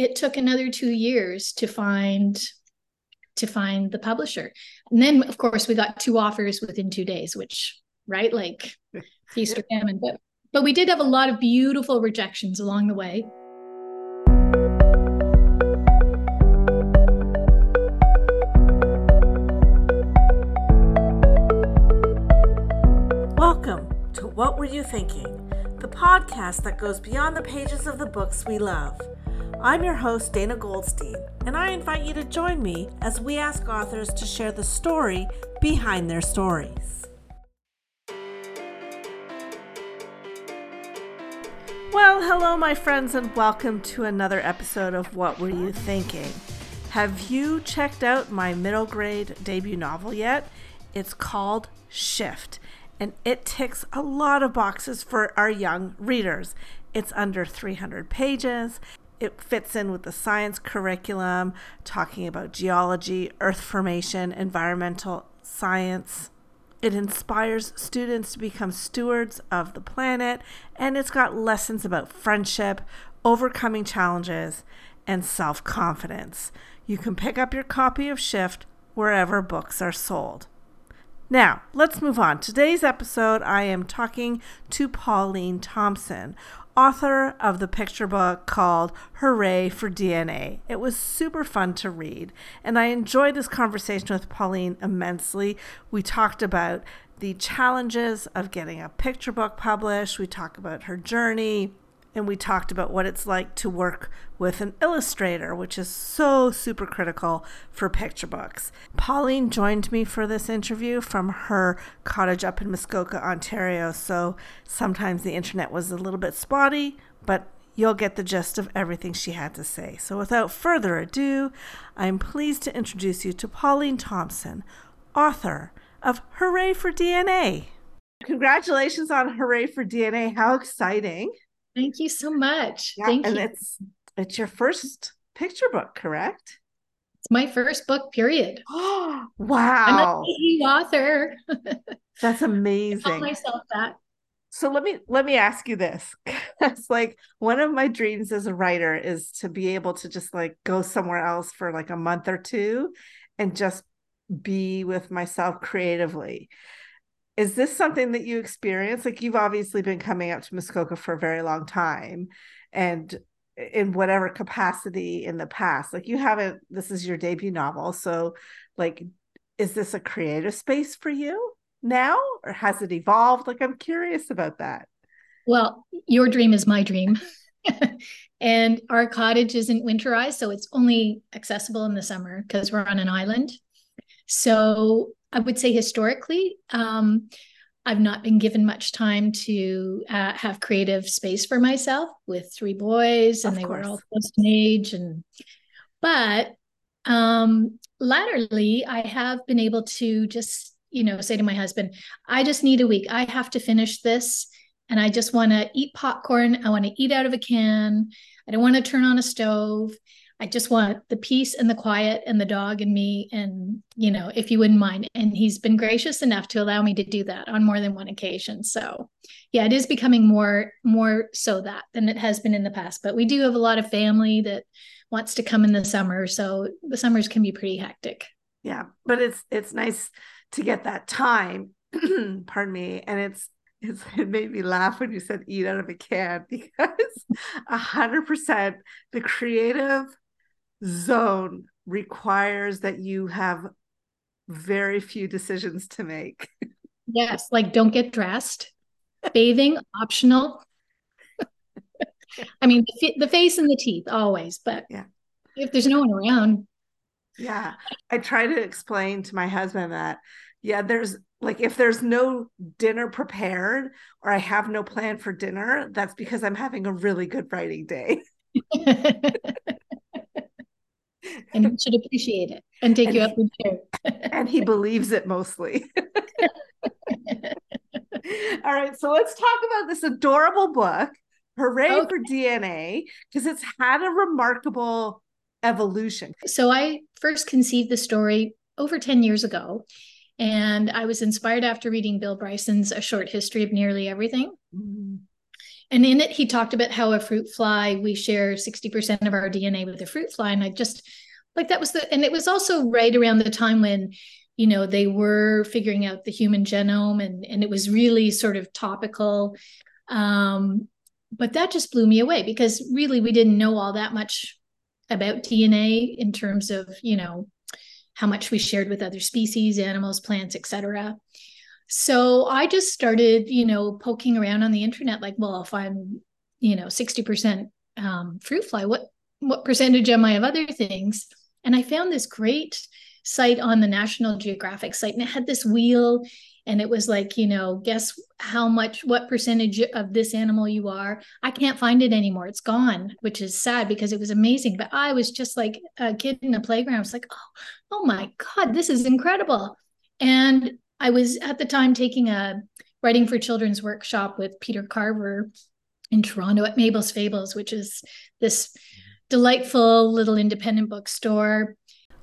it took another two years to find to find the publisher. And then of course we got two offers within two days, which right, like feast or famine. But but we did have a lot of beautiful rejections along the way. Welcome to What Were You Thinking? The podcast that goes beyond the pages of the books we love. I'm your host, Dana Goldstein, and I invite you to join me as we ask authors to share the story behind their stories. Well, hello, my friends, and welcome to another episode of What Were You Thinking? Have you checked out my middle grade debut novel yet? It's called Shift, and it ticks a lot of boxes for our young readers. It's under 300 pages it fits in with the science curriculum, talking about geology, earth formation, environmental science. It inspires students to become stewards of the planet, and it's got lessons about friendship, overcoming challenges, and self confidence. You can pick up your copy of Shift wherever books are sold. Now, let's move on. Today's episode, I am talking to Pauline Thompson, author of the picture book called Hooray for DNA. It was super fun to read, and I enjoyed this conversation with Pauline immensely. We talked about the challenges of getting a picture book published, we talked about her journey, and we talked about what it's like to work with an illustrator, which is so super critical for picture books. Pauline joined me for this interview from her cottage up in Muskoka, Ontario, so sometimes the internet was a little bit spotty, but you'll get the gist of everything she had to say. So without further ado, I'm pleased to introduce you to Pauline Thompson, author of Hooray for DNA. Congratulations on Hooray for DNA. How exciting! Thank you so much. Yeah, Thank and you. it's it's your first picture book, correct? It's my first book, period. Oh wow. I'm a author. That's I call amazing. myself that. So let me let me ask you this. It's like one of my dreams as a writer is to be able to just like go somewhere else for like a month or two and just be with myself creatively. Is this something that you experience? Like you've obviously been coming up to Muskoka for a very long time and in whatever capacity in the past. Like you haven't this is your debut novel. So like is this a creative space for you now or has it evolved? Like I'm curious about that. Well, your dream is my dream. and our cottage isn't winterized, so it's only accessible in the summer because we're on an island. So I would say historically, um, I've not been given much time to uh, have creative space for myself with three boys, and Of they were all close in age. And but um, latterly, I have been able to just you know say to my husband, "I just need a week. I have to finish this." And I just want to eat popcorn. I want to eat out of a can. I don't want to turn on a stove. I just want the peace and the quiet and the dog and me. And, you know, if you wouldn't mind. And he's been gracious enough to allow me to do that on more than one occasion. So yeah, it is becoming more, more so that than it has been in the past. But we do have a lot of family that wants to come in the summer. So the summers can be pretty hectic. Yeah, but it's it's nice to get that time. pardon me, and it's it's it made me laugh when you said eat out of a can because a hundred percent the creative zone requires that you have very few decisions to make. Yes. Like don't get dressed, bathing optional. I mean, the, the face and the teeth always, but Yeah. if there's no one around, Yeah, I try to explain to my husband that yeah, there's like if there's no dinner prepared or I have no plan for dinner, that's because I'm having a really good writing day. and he should appreciate it and take And you he- up with chair. and he believes it mostly. All right, so let's talk about this adorable book, Hooray Okay. for DNA, because it's had a remarkable evolution. So I first conceived the story over 10 years ago. And I was inspired after reading Bill Bryson's A Short History of Nearly Everything. Mm-hmm. And in it he talked about how a fruit fly we share 60% of our dna with a fruit fly. And i just like that was the and it was also right around the time when you know they were figuring out the human genome and and it was really sort of topical. Um but that just blew me away because really we didn't know all that much about dna in terms of you know how much we shared with other species animals plants etc so i just started you know poking around on the internet like well if i'm you know 60% um, fruit fly what what percentage am i of other things? And i found this great site on the national geographic site and it had this wheel and it was like you know guess how much what percentage of this animal you are? I can't find it anymore. It's gone which is sad because it was amazing. But i was just like a kid in a playground. I was like oh oh my god this is incredible. And i was at the time taking a writing for children's workshop with peter carver in toronto at mabel's fables which is this delightful little independent bookstore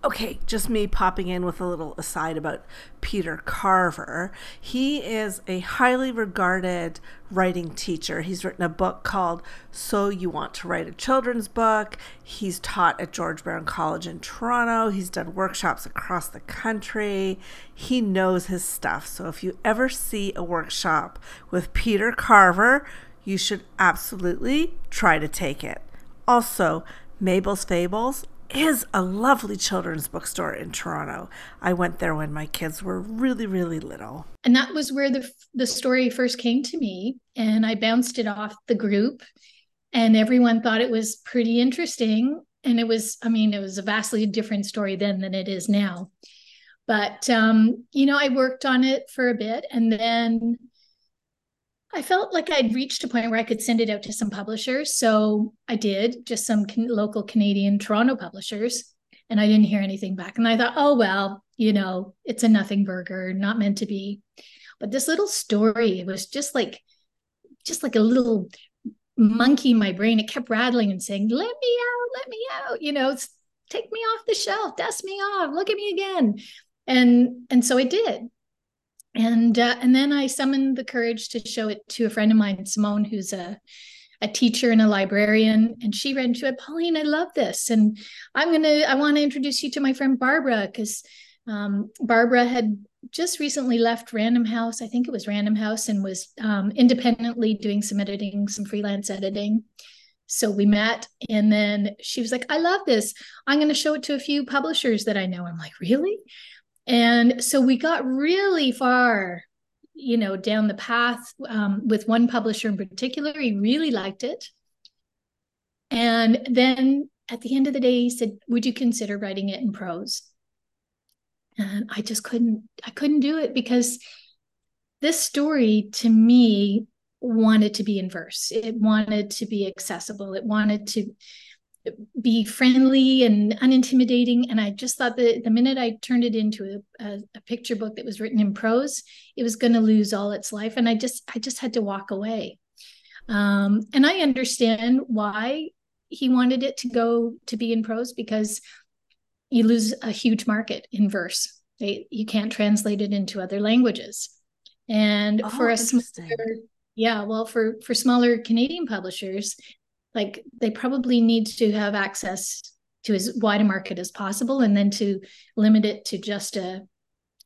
Okay, just me popping in with a little aside about Peter Carver. He is a highly regarded writing teacher. He's written a book called So You Want to Write a Children's Book. He's taught at George Brown College in Toronto. He's done workshops across the country. He knows his stuff. So if you ever see a workshop with Peter Carver, you should absolutely try to take it. Also, Mabel's Fables is a lovely children's bookstore in Toronto. I went there when my kids were really, really little. And that was where the the story first came to me, and I bounced it off the group, and everyone thought it was pretty interesting. And it was, I mean, it was a vastly different story then than it is now. But um, you know, I worked on it for a bit, and then I felt like I'd reached a point where I could send it out to some publishers. So I did, just some can- local Canadian Toronto publishers, and I didn't hear anything back. And I thought, oh, well, you know, it's a nothing burger, not meant to be. But this little story—it was just like, just like a little monkey in my brain. It kept rattling and saying, let me out, let me out, you know, take me off the shelf, dust me off, look at me again. And and so I did and uh, and then I summoned the courage to show it to a friend of mine, Simone, who's a a teacher and a librarian, and she read into it. Pauline, I love this, and I'm gonna I want to introduce you to my friend Barbara because um, Barbara had just recently left Random House. I think it was Random House, and was um, independently doing some editing, some freelance editing. So we met, and then she was like, "I love this. I'm going to show it to a few publishers that I know." I'm like, "Really?" And so we got really far, you know, down the path um, with one publisher in particular. He really liked it. And then at the end of the day, he said, Would you consider writing it in prose? And I just couldn't, I couldn't do it because this story to me wanted to be in verse. It wanted to be accessible. It wanted to be friendly and unintimidating. And I just thought that the minute I turned it into a, a, a picture book that was written in prose, it was going to lose all its life. And I just, I just had to walk away. Um, and I understand why he wanted it to go to be in prose because you lose a huge market in verse. They, you can't translate it into other languages. And oh, for a smaller, yeah, well, for for smaller Canadian publishers, like they probably need to have access to as wide a market as possible and then to limit it to just a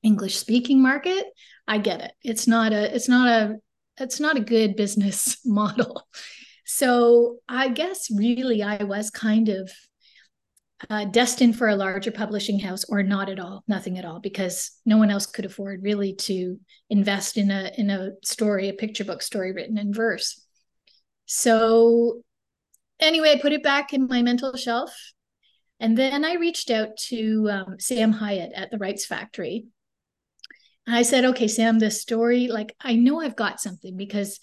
english speaking market. I get it. It's not a it's not a it's not a good business model. So i guess really i was kind of uh, destined for a larger publishing house or not at all nothing at all because no one else could afford really to invest in a in a story a picture book story written in verse. So anyway, I put it back in my mental shelf. And then I reached out to um, Sam Hiyate at the Rights Factory. And I said, okay, Sam, this story, like, I know I've got something because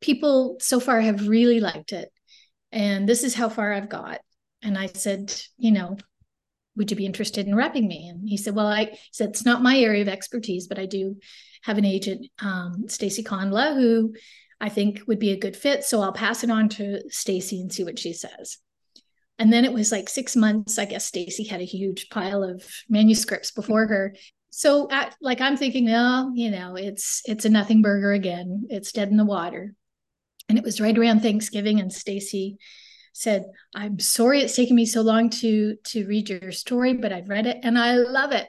people so far have really liked it. And this is how far I've got. And I said, you know, would you be interested in repping me? And he said, well, I said, it's not my area of expertise, but I do have an agent, um, Stacy Kondla, who I think would be a good fit. So I'll pass it on to Stacy and see what she says. And then it was like six months. I guess Stacy had a huge pile of manuscripts before her. So at, like I'm thinking, oh, you know, it's it's a nothing burger again. It's dead in the water. and it was right around Thanksgiving. And Stacy said, "I'm sorry it's taken me so long to to read your story, but I've read it and I love it,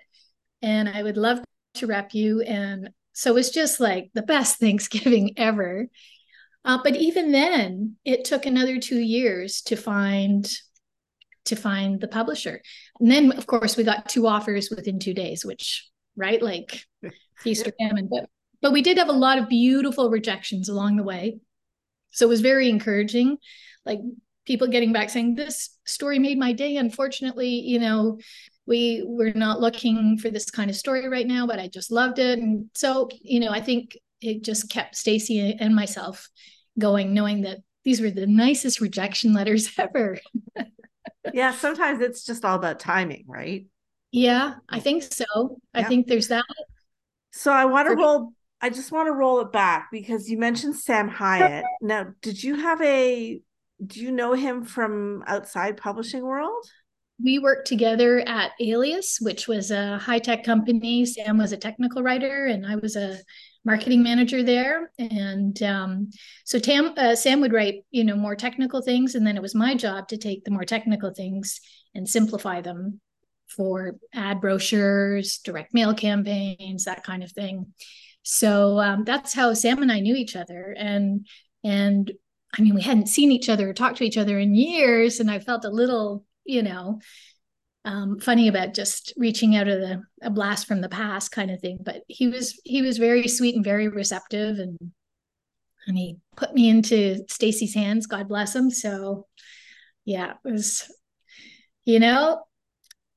and I would love to wrap you." And so it was just like the best Thanksgiving ever. Uh, but even then, it took another two years to find to find the publisher. And then, of course, we got two offers within two days, which right, like feast or famine. But but we did have a lot of beautiful rejections along the way, so it was very encouraging. Like people getting back saying, "This story made my day." Unfortunately, you know, we we're not looking for this kind of story right now, but I just loved it, and so you know, I think it just kept Stacy and myself going, knowing that these were the nicest rejection letters ever. yeah, sometimes it's just all about timing, right? Yeah, I think so. Yeah. I think there's that. So I want to roll I just want to roll it back because you mentioned Sam Hiyate Now, did you have a do you know him from outside publishing world? We worked together at Alias, which was a high-tech company. Sam was a technical writer and I was a marketing manager there. And um, so Tam, uh, Sam would write, you know, more technical things, and then it was my job to take the more technical things and simplify them for ad brochures, direct mail campaigns, that kind of thing. So um, that's how Sam and I knew each other, and and I mean, we hadn't seen each other or talked to each other in years, and I felt a little, you know, um, funny about just reaching out of the a blast from the past kind of thing. But he was he was very sweet and very receptive, and and he put me into Stacy's hands. God bless him. So yeah, it was you know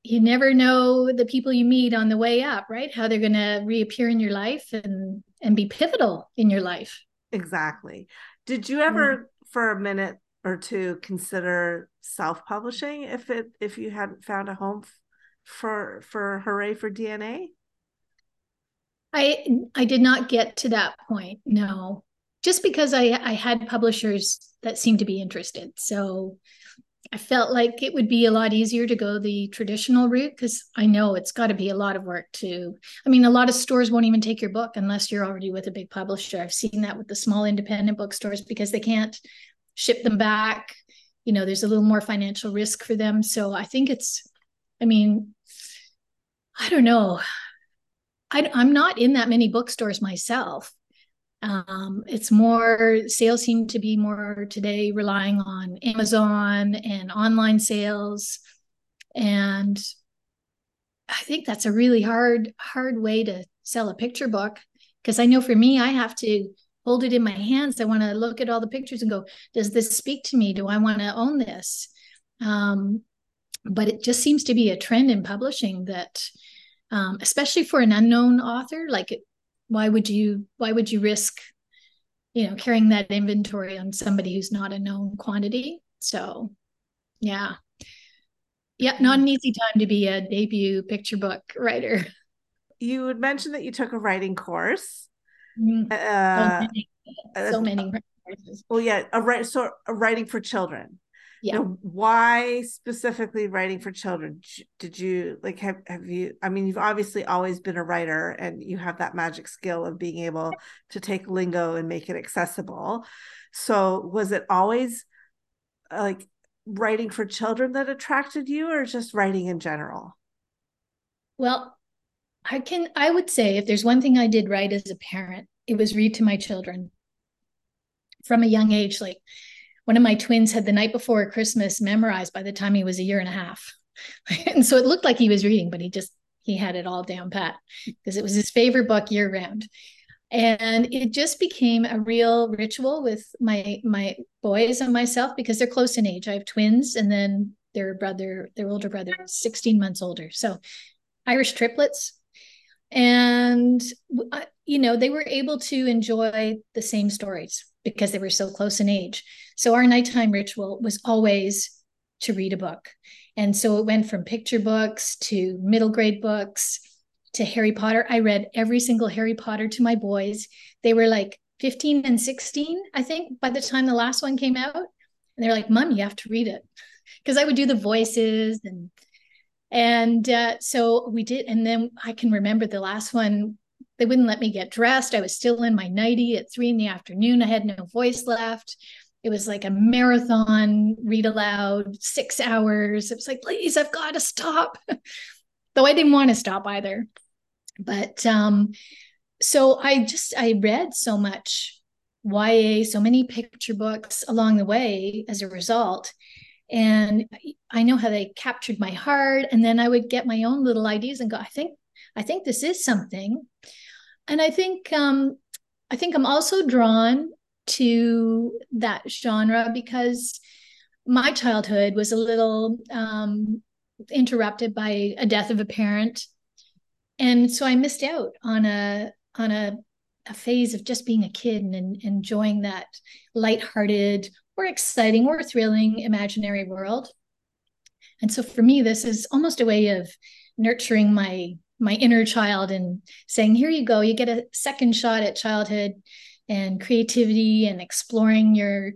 you never know the people you meet on the way up, right? How they're going to reappear in your life and and be pivotal in your life. Exactly. Did you ever, mm. for a minute, or to consider self-publishing if it if you hadn't found a home for for hooray for dna i i did not get to that point no. Just because i i had publishers that seemed to be interested so i felt like it would be a lot easier to go the traditional route because i know it's got to be a lot of work to i mean a lot of stores won't even take your book unless you're already with a big publisher. I've seen that with the small independent bookstores because they can't ship them back. You know there's a little more financial risk for them. So i think it's i mean i don't know. I, i'm not in that many bookstores myself. Um, it's more sales seem to be more today relying on amazon and online sales. And i think that's a really hard hard way to sell a picture book. Because i know for me i have to hold it in my hands. I want to look at all the pictures and go, does this speak to me? Do I want to own this? Um, but it just seems to be a trend in publishing that, um, especially for an unknown author, like why would you why would you risk, you know, carrying that inventory on somebody who's not a known quantity? So, yeah, yeah, not an easy time to be a debut picture book writer. You had mentioned that you took a writing course. Mm-hmm. Uh, so many, so Well, yeah, a right so a writing for children. Yeah. Now, why specifically writing for children? Did you like have have you? I mean, you've obviously always been a writer, and you have that magic skill of being able to take lingo and make it accessible. So, was it always like writing for children that attracted you, or just writing in general? Well, I can I would say if there's one thing I did right as a parent, it was read to my children from a young age. Like one of my twins had the night before Christmas memorized by the time he was a year and a half. and so it looked like he was reading, but he just he had it all down pat because it was his favorite book year round. And it just became a real ritual with my my boys and myself because they're close in age. I have twins and then their brother, their older brother 16 months older. So Irish triplets and you know they were able to enjoy the same stories because they were so close in age. So our nighttime ritual was always to read a book. And so it went from picture books to middle grade books to harry potter. I read every single harry potter to my boys. They were like 15 and 16 i think by the time the last one came out. And they're like mom you have to read it. Because i would do the voices and and uh, so we did and then i can remember the last one they wouldn't let me get dressed. I was still in my nightie at three in the afternoon. I had no voice left. It was like a marathon read aloud, six hours. It was like, please, I've got to stop. Though I didn't want to stop either. But um, so I just I read so much YA, so many picture books along the way as a result. And I know how they captured my heart. And then I would get my own little ideas and go, I think, I think this is something. And I think um, I think I'm also drawn to that genre because my childhood was a little um, interrupted by a death of a parent and so i missed out on a on a, a phase of just being a kid and, enjoying that lighthearted or exciting or thrilling imaginary world. And so for me, this is almost a way of nurturing my my inner child and saying, here you go, you get a second shot at childhood and creativity and exploring your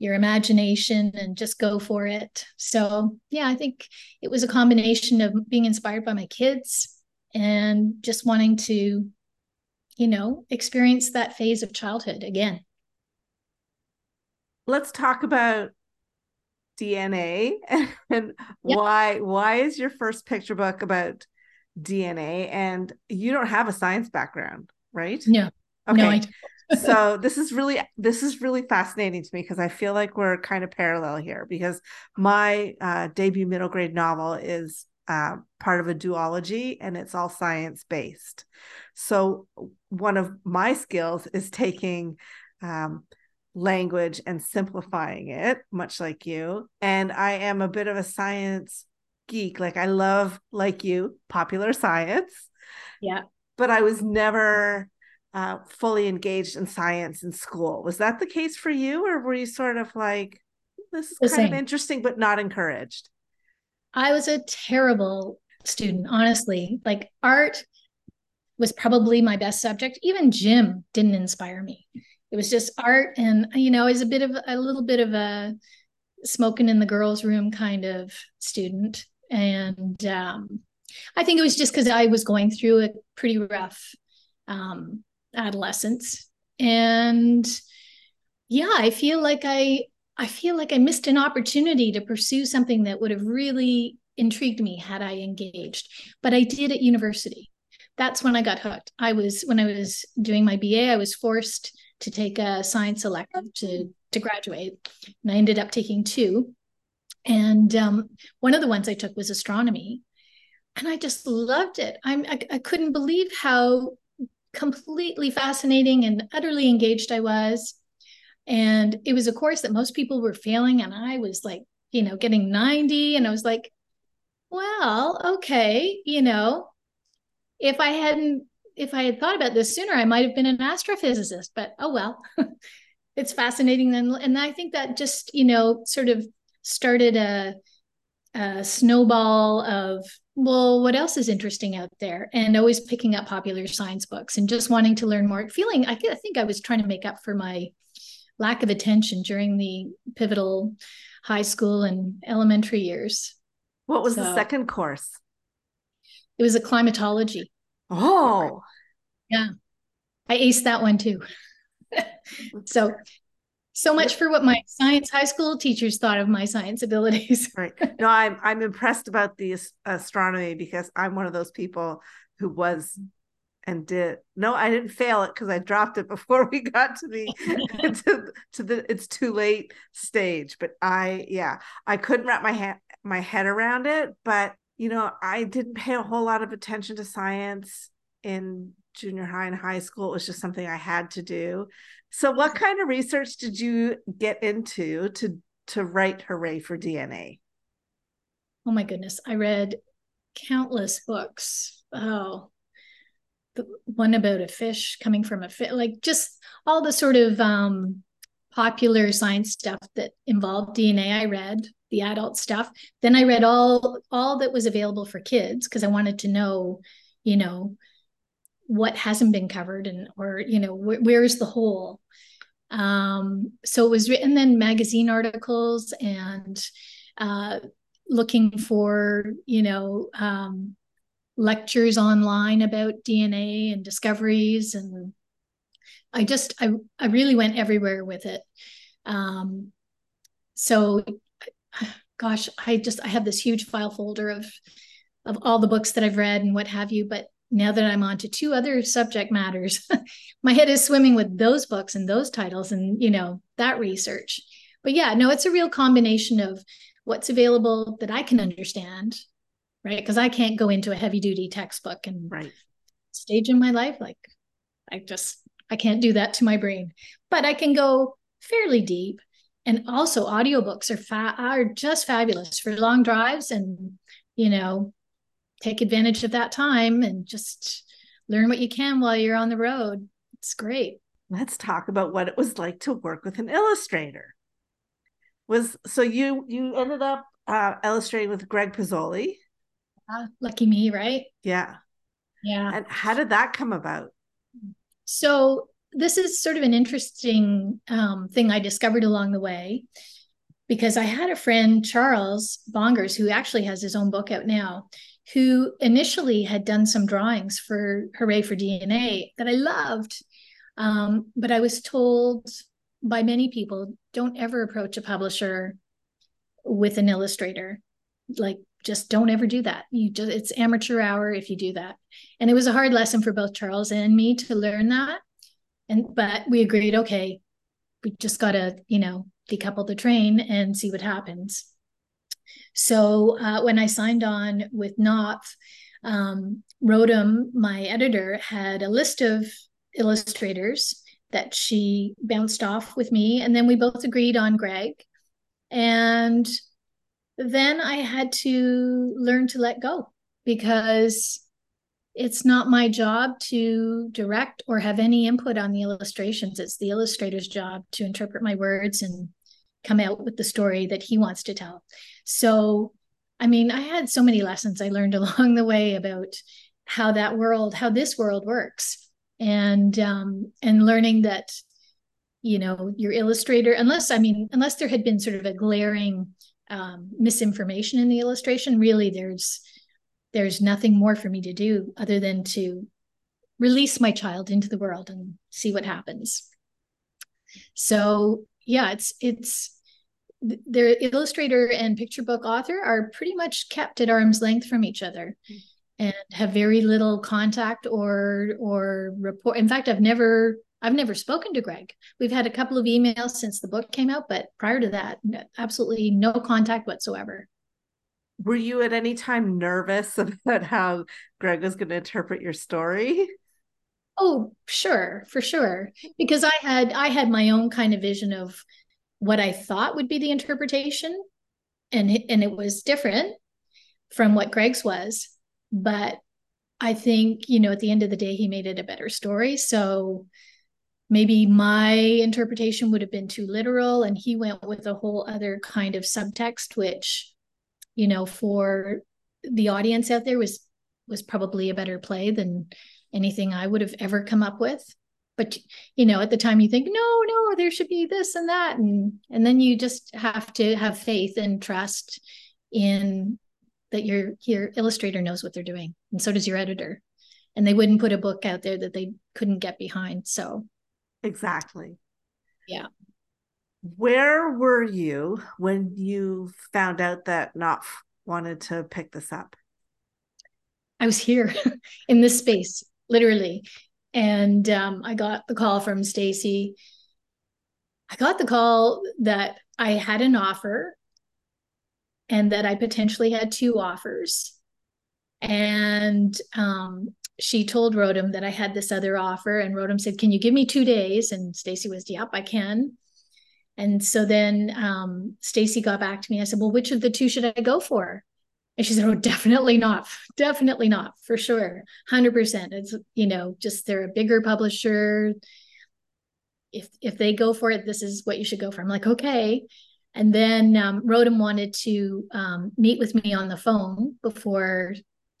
your imagination and just go for it. So yeah, I think it was a combination of being inspired by my kids and just wanting to you know, experience that phase of childhood again. Let's talk about DNA and why why is your first picture book about DNA and you don't have a science background, right? No. Okay. No, so this is really this is really fascinating to me because I feel like we're kind of parallel here because my uh, debut middle grade novel is uh, part of a duology and it's all science based. So, one of my skills is taking um, language and simplifying it, much like you. And I am a bit of a science geek. Like, I love, like you, popular science. Yeah. But I was never uh, fully engaged in science in school. Was that the case for you, or were you sort of like, this is the kind same. of interesting, but not encouraged? I was a terrible student, honestly. Like art was probably my best subject. Even gym didn't inspire me. It was just art, and you know, I was a bit of a little bit of a smoking in the girls' room kind of student, and um, I think it was just because I was going through a pretty rough um, adolescence, and yeah, I feel like I I feel like I missed an opportunity to pursue something that would have really intrigued me had I engaged. But I did at university. That's when I got hooked. I was when I was doing my BA, I was forced to take a science elective to to graduate, and I ended up taking two. And um, one of the ones I took was astronomy, and I just loved it. I'm I, I couldn't believe how completely fascinating and utterly engaged I was and it was a course that most people were failing. And I was like, you know, getting 90. And I was like, well, okay, you know, if I hadn't, if I had thought about this sooner, I might have been an astrophysicist, but oh well. it's fascinating then. And I think that just, you know, sort of started a, a snowball of well what else is interesting out there and always picking up popular science books and just wanting to learn more feeling i think i was trying to make up for my lack of attention during the pivotal high school and elementary years. What was so, the second course? It was a climatology. Oh, yeah. I aced that one too. so, so much for what my science high school teachers thought of my science abilities. right. No, I'm I'm impressed about the astronomy because I'm one of those people who was and did no i didn't fail it because i dropped it before we got to the to, to the it's too late stage but i yeah i couldn't wrap my head my head around it but you know i didn't pay a whole lot of attention to science in junior high and high school. It was just something i had to do. So what kind of research did you get into to to write hooray for dna oh my goodness. I read countless books. Oh the one about a fish coming from a fish, like just all the sort of um, popular science stuff that involved DNA. I read the adult stuff. Then I read all all that was available for kids because I wanted to know, you know, what hasn't been covered and or you know wh- where's the hole. Um, so it was written then magazine articles and uh, looking for you know um, lectures online about DNA and discoveries. And I just, I, I really went everywhere with it. Um, so, gosh, I just, I have this huge file folder of, of all the books that I've read and what have you. But now that I'm on to two other subject matters, my head is swimming with those books and those titles and, you know, that research. But yeah, no, it's a real combination of what's available that I can understand, right? Because I can't go into a heavy duty textbook and right. stage in my life. Like I just, I can't do that to my brain, but I can go fairly deep. And also audiobooks are fa- are just fabulous for long drives and, you know, take advantage of that time and just learn what you can while you're on the road. It's great. Let's talk about what it was like to work with an illustrator. Was so you you ended up uh, illustrating with Greg Pizzoli. Uh, lucky me, right? Yeah. Yeah. And how did that come about? So this is sort of an interesting um, thing I discovered along the way because I had a friend, Charles Bongers, who actually has his own book out now who initially had done some drawings for Hooray for DNA that I loved. Um, but I was told by many people don't ever approach a publisher with an illustrator. Like, just don't ever do that. You just, it's amateur hour if you do that. And it was a hard lesson for both Charles and me to learn that. And, but we agreed, okay, we just got to, you know, decouple the train and see what happens. So uh, when I signed on with Knopf, um, Rotem, my editor, had a list of illustrators that she bounced off with me. And then we both agreed on Greg. And then I had to learn to let go because it's not my job to direct or have any input on the illustrations. It's the illustrator's job to interpret my words and come out with the story that he wants to tell. So, I mean, I had so many lessons I learned along the way about how that world, how this world works, and um, and learning that, you know, your illustrator, unless I mean, unless there had been sort of a glaring um, misinformation in the illustration, really, there's there's nothing more for me to do other than to release my child into the world and see what happens. So yeah, it's it's the illustrator and picture book author are pretty much kept at arm's length from each other mm-hmm. and have very little contact or or report in fact i've never i've never spoken to greg we've had a couple of emails since the book came out but prior to that absolutely no contact whatsoever were you at any time nervous about how greg was going to interpret your story oh sure for sure because i had i had my own kind of vision of what I thought would be the interpretation, and and it was different from what Greg's was. But I think you know at the end of the day, he made it a better story. So maybe my interpretation would have been too literal, and he went with a whole other kind of subtext, which you know for the audience out there was was probably a better play than anything I would have ever come up with. But you know at the time you think no no there should be this and that and and then you just have to have faith and trust in that your your illustrator knows what they're doing and so does your editor. And they wouldn't put a book out there that they couldn't get behind. So exactly yeah where were you when you found out that Knopf wanted to pick this up i was here in this space literally and um, I got the call from Stacy. I got the call that I had an offer and that I potentially had two offers. And um, she told Rotem that I had this other offer, and Rotem said, "Can you give me two days?" And Stacy was, "Yep, I can." And so then um, Stacy got back to me. I said, "Well, which of the two should I go for?" And she said, Oh, definitely not. Definitely not, for sure. 100%. It's, you know, just they're a bigger publisher. If if they go for it, this is what you should go for. I'm like, okay. And then um, Rotem wanted to um, meet with me on the phone before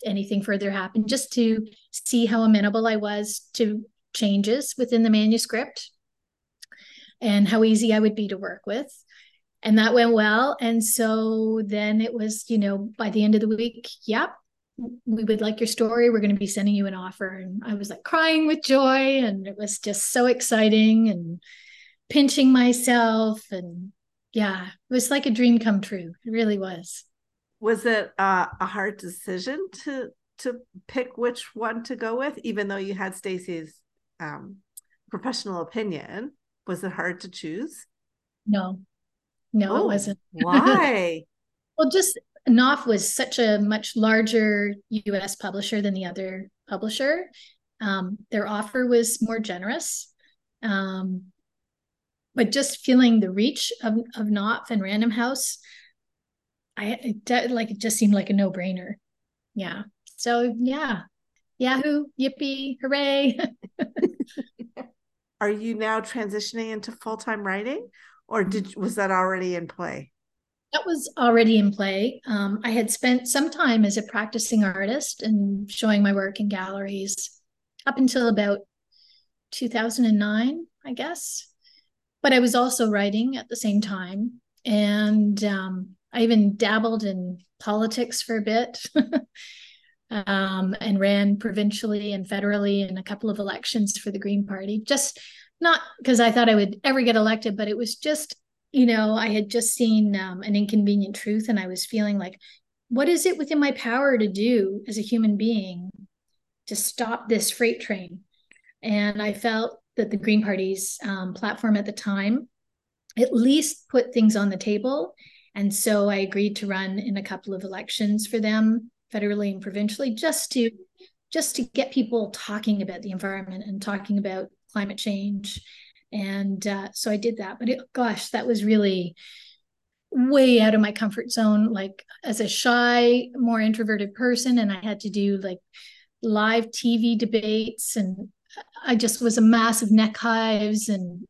anything further happened, just to see how amenable I was to changes within the manuscript and how easy I would be to work with and that went well and so then it was you know by the end of the week yep we would like your story. We're going to be sending you an offer. And I was like crying with joy. And it was just so exciting and pinching myself. And yeah, it was like a dream come true. It really was. Was it uh, a hard decision to to pick which one to go with, even though you had stacy's um, professional opinion? Was it hard to choose? No, no, oh, it wasn't. Why? well, just Knopf was such a much larger US publisher than the other publisher. Um, their offer was more generous. Um, but just feeling the reach of, of Knopf and Random House, I it, like it just seemed like a no brainer. Yeah. So yeah, Yahoo, yippee, hooray. Are you now transitioning into full time writing, or did was that already in play? That was already in play. Um, I had spent some time as a practicing artist and showing my work in galleries up until about 2009, I guess. But I was also writing at the same time. And um, I even dabbled in politics for a bit um, and ran provincially and federally in a couple of elections for the Green Party. Just not because I thought I would ever get elected, but it was just you know, I had just seen um, an inconvenient truth and I was feeling like, what is it within my power to do as a human being to stop this freight train? And I felt that the Green Party's um, platform at the time at least put things on the table. And so I agreed to run in a couple of elections for them, federally and provincially, just to just to get people talking about the environment and talking about climate change and uh, so I did that. But it, gosh, that was really way out of my comfort zone. Like as a shy, more introverted person, and I had to do like live TV debates, and I just was a mass of neck hives. And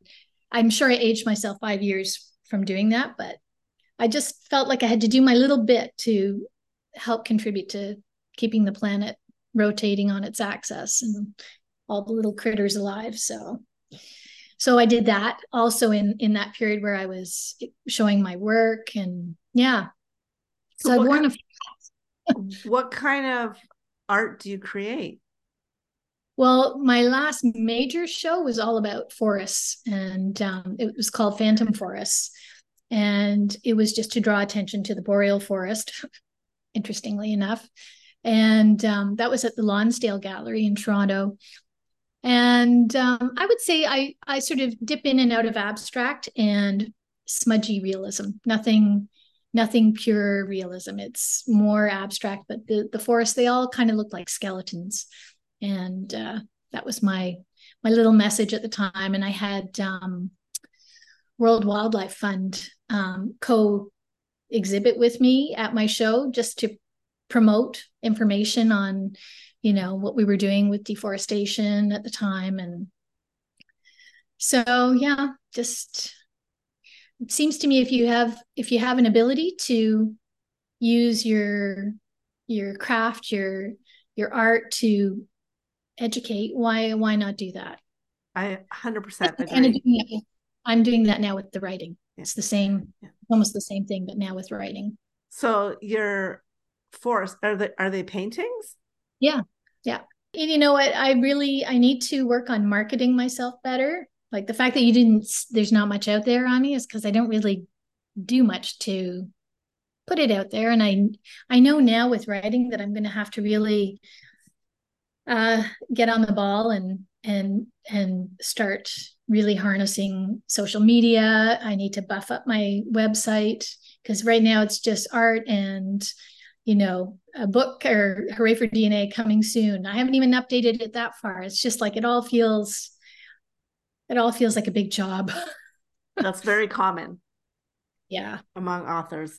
I'm sure I aged myself five years from doing that, but I just felt like I had to do my little bit to help contribute to keeping the planet rotating on its axis and all the little critters alive. So so I did that also in in that period where I was showing my work and yeah. So, so I've worn kind, a what kind of art do you create? Well, my last major show was all about forests, and um, it was called Phantom Forests, and it was just to draw attention to the boreal forest. interestingly enough, and um, that was at the Lonsdale Gallery in Toronto. And um, i would say i i sort of dip in and out of abstract and smudgy realism. Nothing nothing pure realism. It's more abstract but the the forests they all kind of look like skeletons. And uh, that was my my little message at the time. And i had um, world wildlife fund um, co exhibit with me at my show just to promote information on you know what we were doing with deforestation at the time and so yeah just it seems to me if you have if you have an ability to use your your craft your your art to educate why why not do that i 100% agree. Kind of doing i'm doing that now with the writing yeah. it's the same yeah. almost the same thing but now with writing so your forest are they are they paintings yeah yeah. And you know what? I really I need to work on marketing myself better. Like the fact that you didn't there's not much out there on me is because I don't really do much to put it out there. And I I know now with writing that I'm gonna have to really uh get on the ball and and and start really harnessing social media. I need to buff up my website because right now it's just art and you know, a book or Hooray for DNA coming soon. I haven't even updated it that far. It's just like it all feels, it all feels like a big job. That's very common. Yeah. Among authors.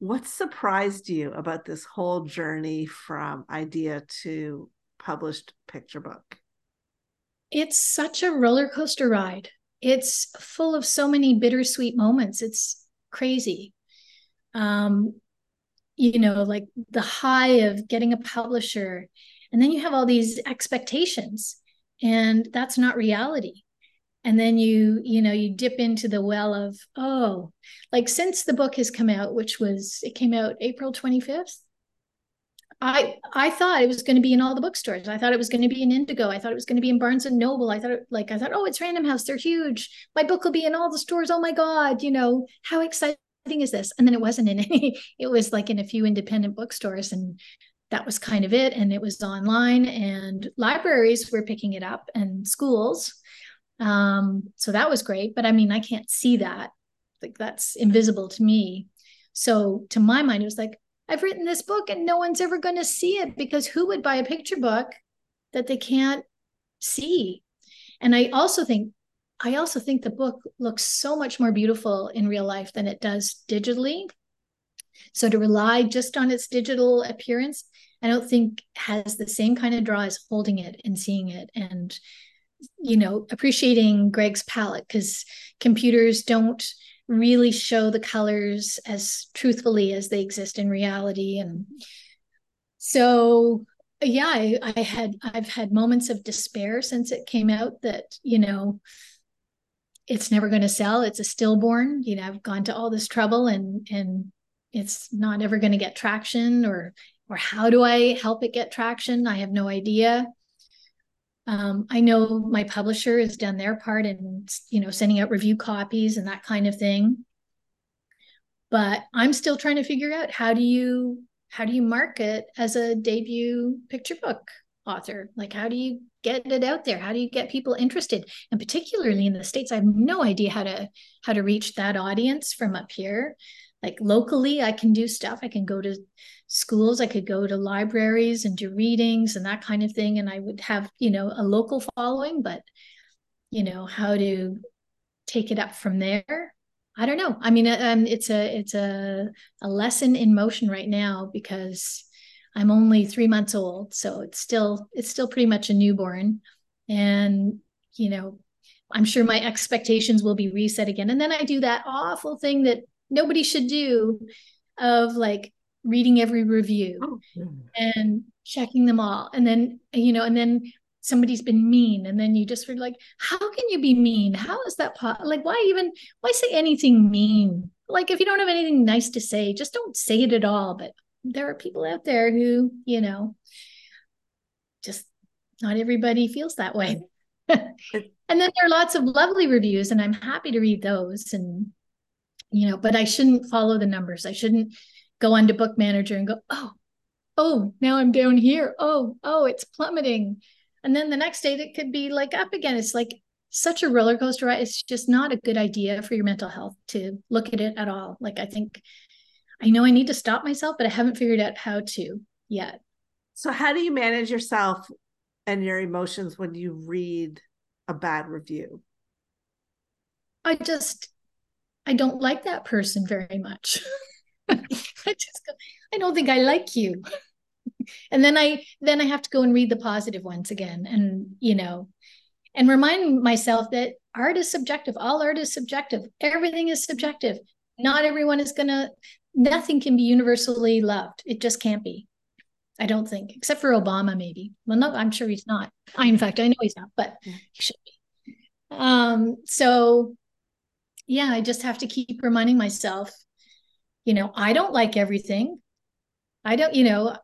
What surprised you about this whole journey from idea to published picture book? It's such a roller coaster ride. It's full of so many bittersweet moments. It's crazy. Um, you know like the high of getting a publisher and then you have all these expectations and that's not reality and then you you know you dip into the well of oh like since the book has come out which was it came out april 25th I I thought it was going to be in all the bookstores. I thought it was going to be in Indigo. I thought it was going to be in Barnes and Noble. I thought it, like I thought, oh, it's Random House. They're huge. My book will be in all the stores. Oh my god, you know how exciting is this? And then it wasn't in any. It was like in a few independent bookstores, and that was kind of it. And it was online, and libraries were picking it up, and schools. Um, so that was great. But I mean, I can't see that. Like that's invisible to me. So to my mind, it was like, I've written this book and no one's ever going to see it because who would buy a picture book that they can't see? And I also think I also think the book looks so much more beautiful in real life than it does digitally. So to rely just on its digital appearance, I don't think has the same kind of draw as holding it and seeing it and you know appreciating Greg's palette because computers don't really show the colors as truthfully as they exist in reality. And so yeah I, I, had i've had moments of despair since it came out that you know it's never going to sell. It's a stillborn. You know i've gone to all this trouble and and it's not ever going to get traction or or how do i help it get traction? I have no idea um, I know my publisher has done their part in, you know, sending out review copies and that kind of thing. But I'm still trying to figure out how do you how do you market as a debut picture book author? Like how do you get it out there? How do you get people interested? And particularly in the states, I have no idea how to how to reach that audience from up here. Like locally, I can do stuff. I can go to schools. I could go to libraries and do readings and that kind of thing. And i would have you know a local following but you know how to take it up from there? I don't know. I mean uh, um, it's a it's a, a lesson in motion right now because i'm only three months old. So it's still it's still pretty much a newborn. And you know i'm sure my expectations will be reset again. And then i do that awful thing that nobody should do of like reading every review oh, and checking them all. And then you know and then somebody's been mean and then you just were like how can you be mean? How is that po-? like why even why say anything mean? Like if you don't have anything nice to say just don't say it at all. But there are people out there who you know just not everybody feels that way. And then there are lots of lovely reviews and i'm happy to read those and you know but i shouldn't follow the numbers. I shouldn't go onto book manager and go oh oh now i'm down here. Oh oh it's plummeting. And then the next day it could be like up again. It's like such a roller coaster ride. It's just not a good idea for your mental health to look at it at all. Like i think i know i need to stop myself but i haven't figured out how to yet. So how do you manage yourself and your emotions when you read a bad review? I just i don't like that person very much I just go, I don't think I like you. and then I then I have to go and read the positive ones again and you know and remind myself that art is subjective. All art is subjective. Everything is subjective. Not everyone is going to nothing can be universally loved. It just can't be. I don't think, except for Obama, maybe. Well, no, I'm sure he's not. I, in fact, I know he's not, but he should be. Um, so yeah, I just have to keep reminding myself you know i don't like everything. I don't you know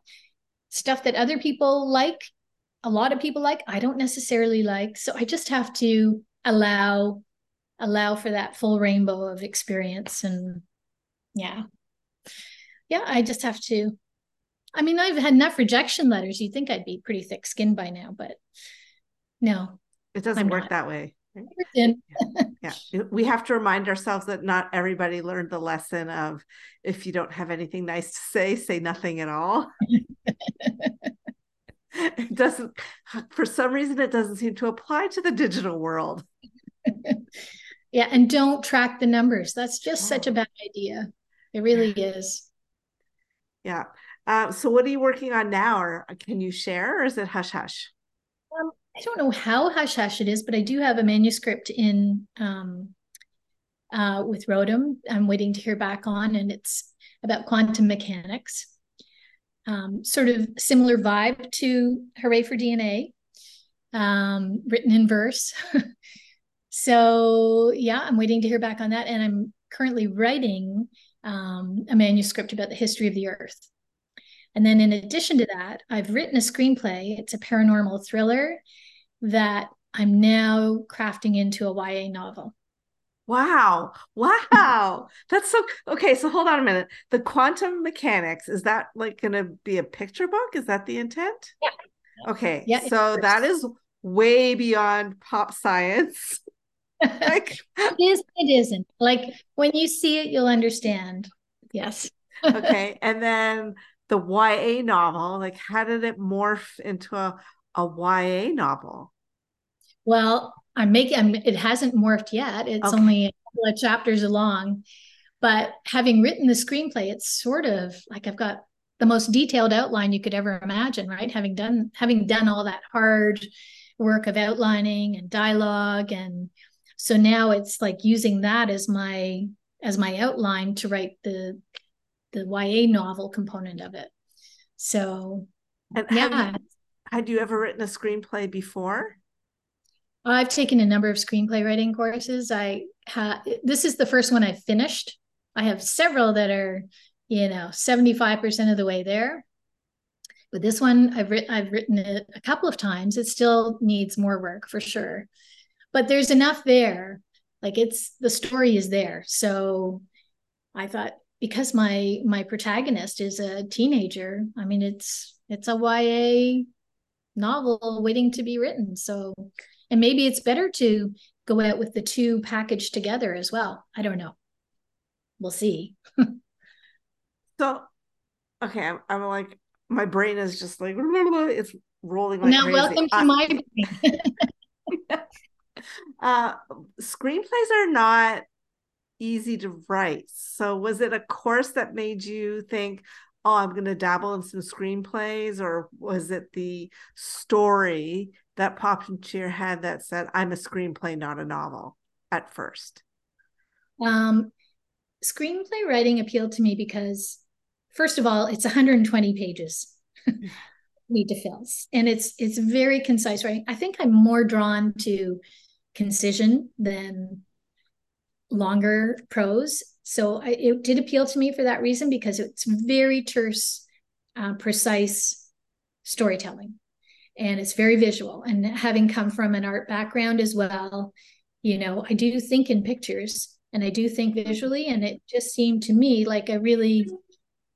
stuff that other people like a lot of people like i don't necessarily like. So i just have to allow allow for that full rainbow of experience and yeah. Yeah i just have to i mean i've had enough rejection letters. You'd think i'd be pretty thick skinned by now but no it doesn't I'm work not. that way yeah. yeah. We have to remind ourselves that not everybody learned the lesson of if you don't have anything nice to say, say nothing at all. it doesn't, for some reason, it doesn't seem to apply to the digital world. yeah. And don't track the numbers. That's just oh. such a bad idea. It really is. Yeah. Uh, so, what are you working on now, or can you share, or is it hush hush? I don't know how hush hush it is, but I do have a manuscript in um, uh, with Rotem. I'm waiting to hear back on, and it's about quantum mechanics. Um, sort of similar vibe to Hooray for DNA, um, written in verse. so yeah, I'm waiting to hear back on that, and I'm currently writing um, a manuscript about the history of the Earth. And then in addition to that, I've written a screenplay. It's a paranormal thriller that I'm now crafting into a YA novel. Wow. Wow. That's so okay. So hold on a minute. The quantum mechanics, is that like going to be a picture book? Is that the intent? Yeah. Okay. Yeah, so that is way beyond pop science. like it is, it isn't. Like when you see it, you'll understand. Yes. okay. And then the YA novel, like how did it morph into a, a YA novel? Well, I'm making I'm, it hasn't morphed yet. It's okay. only a couple of chapters along. But having written the screenplay, it's sort of like I've got the most detailed outline you could ever imagine, right? Having done having done all that hard work of outlining and dialogue and so now it's like using that as my as my outline to write the the YA novel component of it. So and yeah. You, had you ever written a screenplay before? I've taken a number of screenplay writing courses. I ha- this is the first one I've finished. I have several that are, you know, 75% of the way there. But this one I've written I've written it a couple of times. It still needs more work for sure. But there's enough there. Like it's the story is there. So I thought because my my protagonist is a teenager, I mean it's it's a YA novel waiting to be written. So and maybe it's better to go out with the two packaged together as well. I don't know. We'll see. so, okay, I'm, I'm, like, my brain is just like, it's rolling like now, crazy. welcome to my brain. uh, screenplays are not easy to write. So, was it a course that made you think, oh, I'm going to dabble in some screenplays, or was it the story that popped into your head that said, I'm a screenplay, not a novel at first? Um, screenplay writing appealed to me because, first of all, it's 120 pages. need to fill and it's it's very concise writing i think i'm more drawn to concision than longer prose so I, it did appeal to me for that reason because it's very terse uh, precise storytelling. And it's very visual. And having come from an art background as well you know i do think in pictures and i do think visually. And it just seemed to me like a really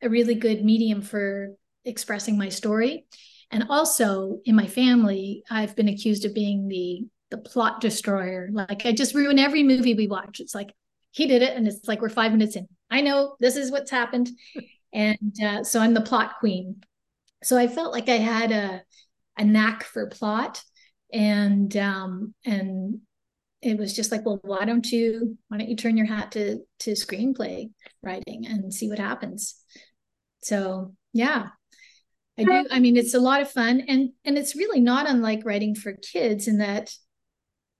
a really good medium for expressing my story. And also in my family i've been accused of being the the plot destroyer. Like i just ruin every movie we watch. It's like he did it and it's like we're five minutes in. I know this is what's happened. And uh, so i'm the plot queen. So i felt like i had a a knack for plot and um and it was just like well why don't you why don't you turn your hat to to screenplay writing and see what happens? So yeah. I do i mean it's a lot of fun and and it's really not unlike writing for kids in that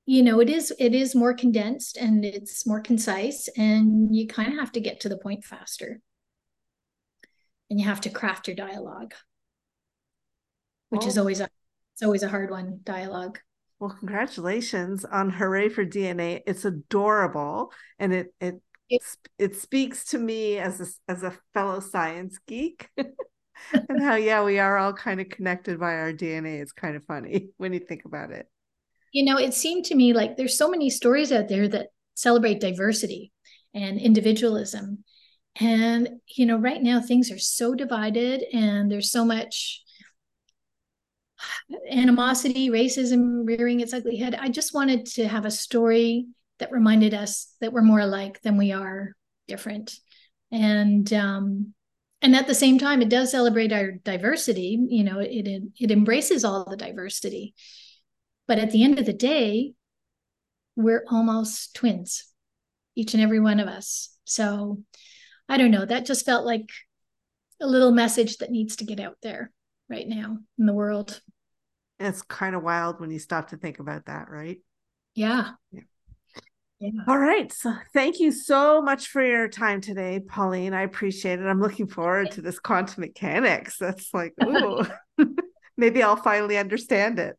you know it is it is more condensed and it's more concise and you kind of have to get to the point faster. And you have to craft your dialogue which is always a it's always a hard one dialogue. Well congratulations on hooray for dna it's adorable and it it it, it speaks to me as a, as a fellow science geek. And how yeah we are all kind of connected by our dna it's kind of funny when you think about it you know it seemed to me like there's so many stories out there that celebrate diversity and individualism and you know right now things are so divided and there's so much animosity, racism rearing its ugly head. I just wanted to have a story that reminded us that we're more alike than we are different. And um, and at the same time, it does celebrate our diversity. You know, it it embraces all the diversity. But at the end of the day, we're almost twins, each and every one of us. So I don't know. That just felt like a little message that needs to get out there right now in the world. It's kind of wild when you stop to think about that, right? Yeah. yeah. Yeah. All right. So thank you so much for your time today, Pauline. I appreciate it. I'm looking forward to this quantum mechanics. That's like, ooh, maybe I'll finally understand it.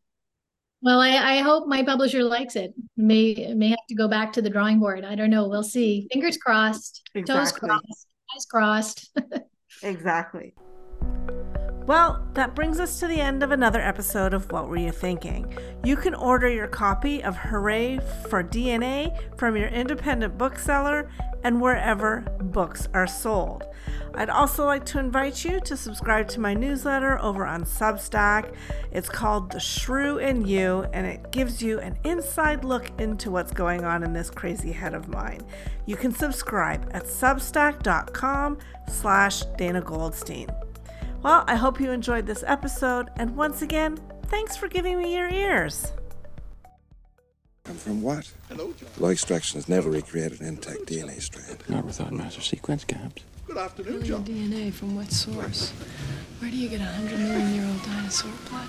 Well, I, I, hope my publisher likes it. May may have to go back to the drawing board. I don't know. We'll see. Fingers crossed. Exactly. Toes crossed. Eyes crossed. exactly. Well, that brings us to the end of another episode of What Were You Thinking? You can order your copy of Hooray for DNA from your independent bookseller and wherever books are sold. I'd also like to invite you to subscribe to my newsletter over on Substack. It's called The Shrew in You, and it gives you an inside look into what's going on in this crazy head of mine. You can subscribe at substack.com slash Dana Goldstein. Well, I hope you enjoyed this episode, and once again, thanks for giving me your ears. Come from what? hello Low extraction has never recreated an intact DNA strand. Never thought master sequence gaps. Good afternoon, Alien John. DNA from what source? Where do you get a hundred million year old dinosaur blood?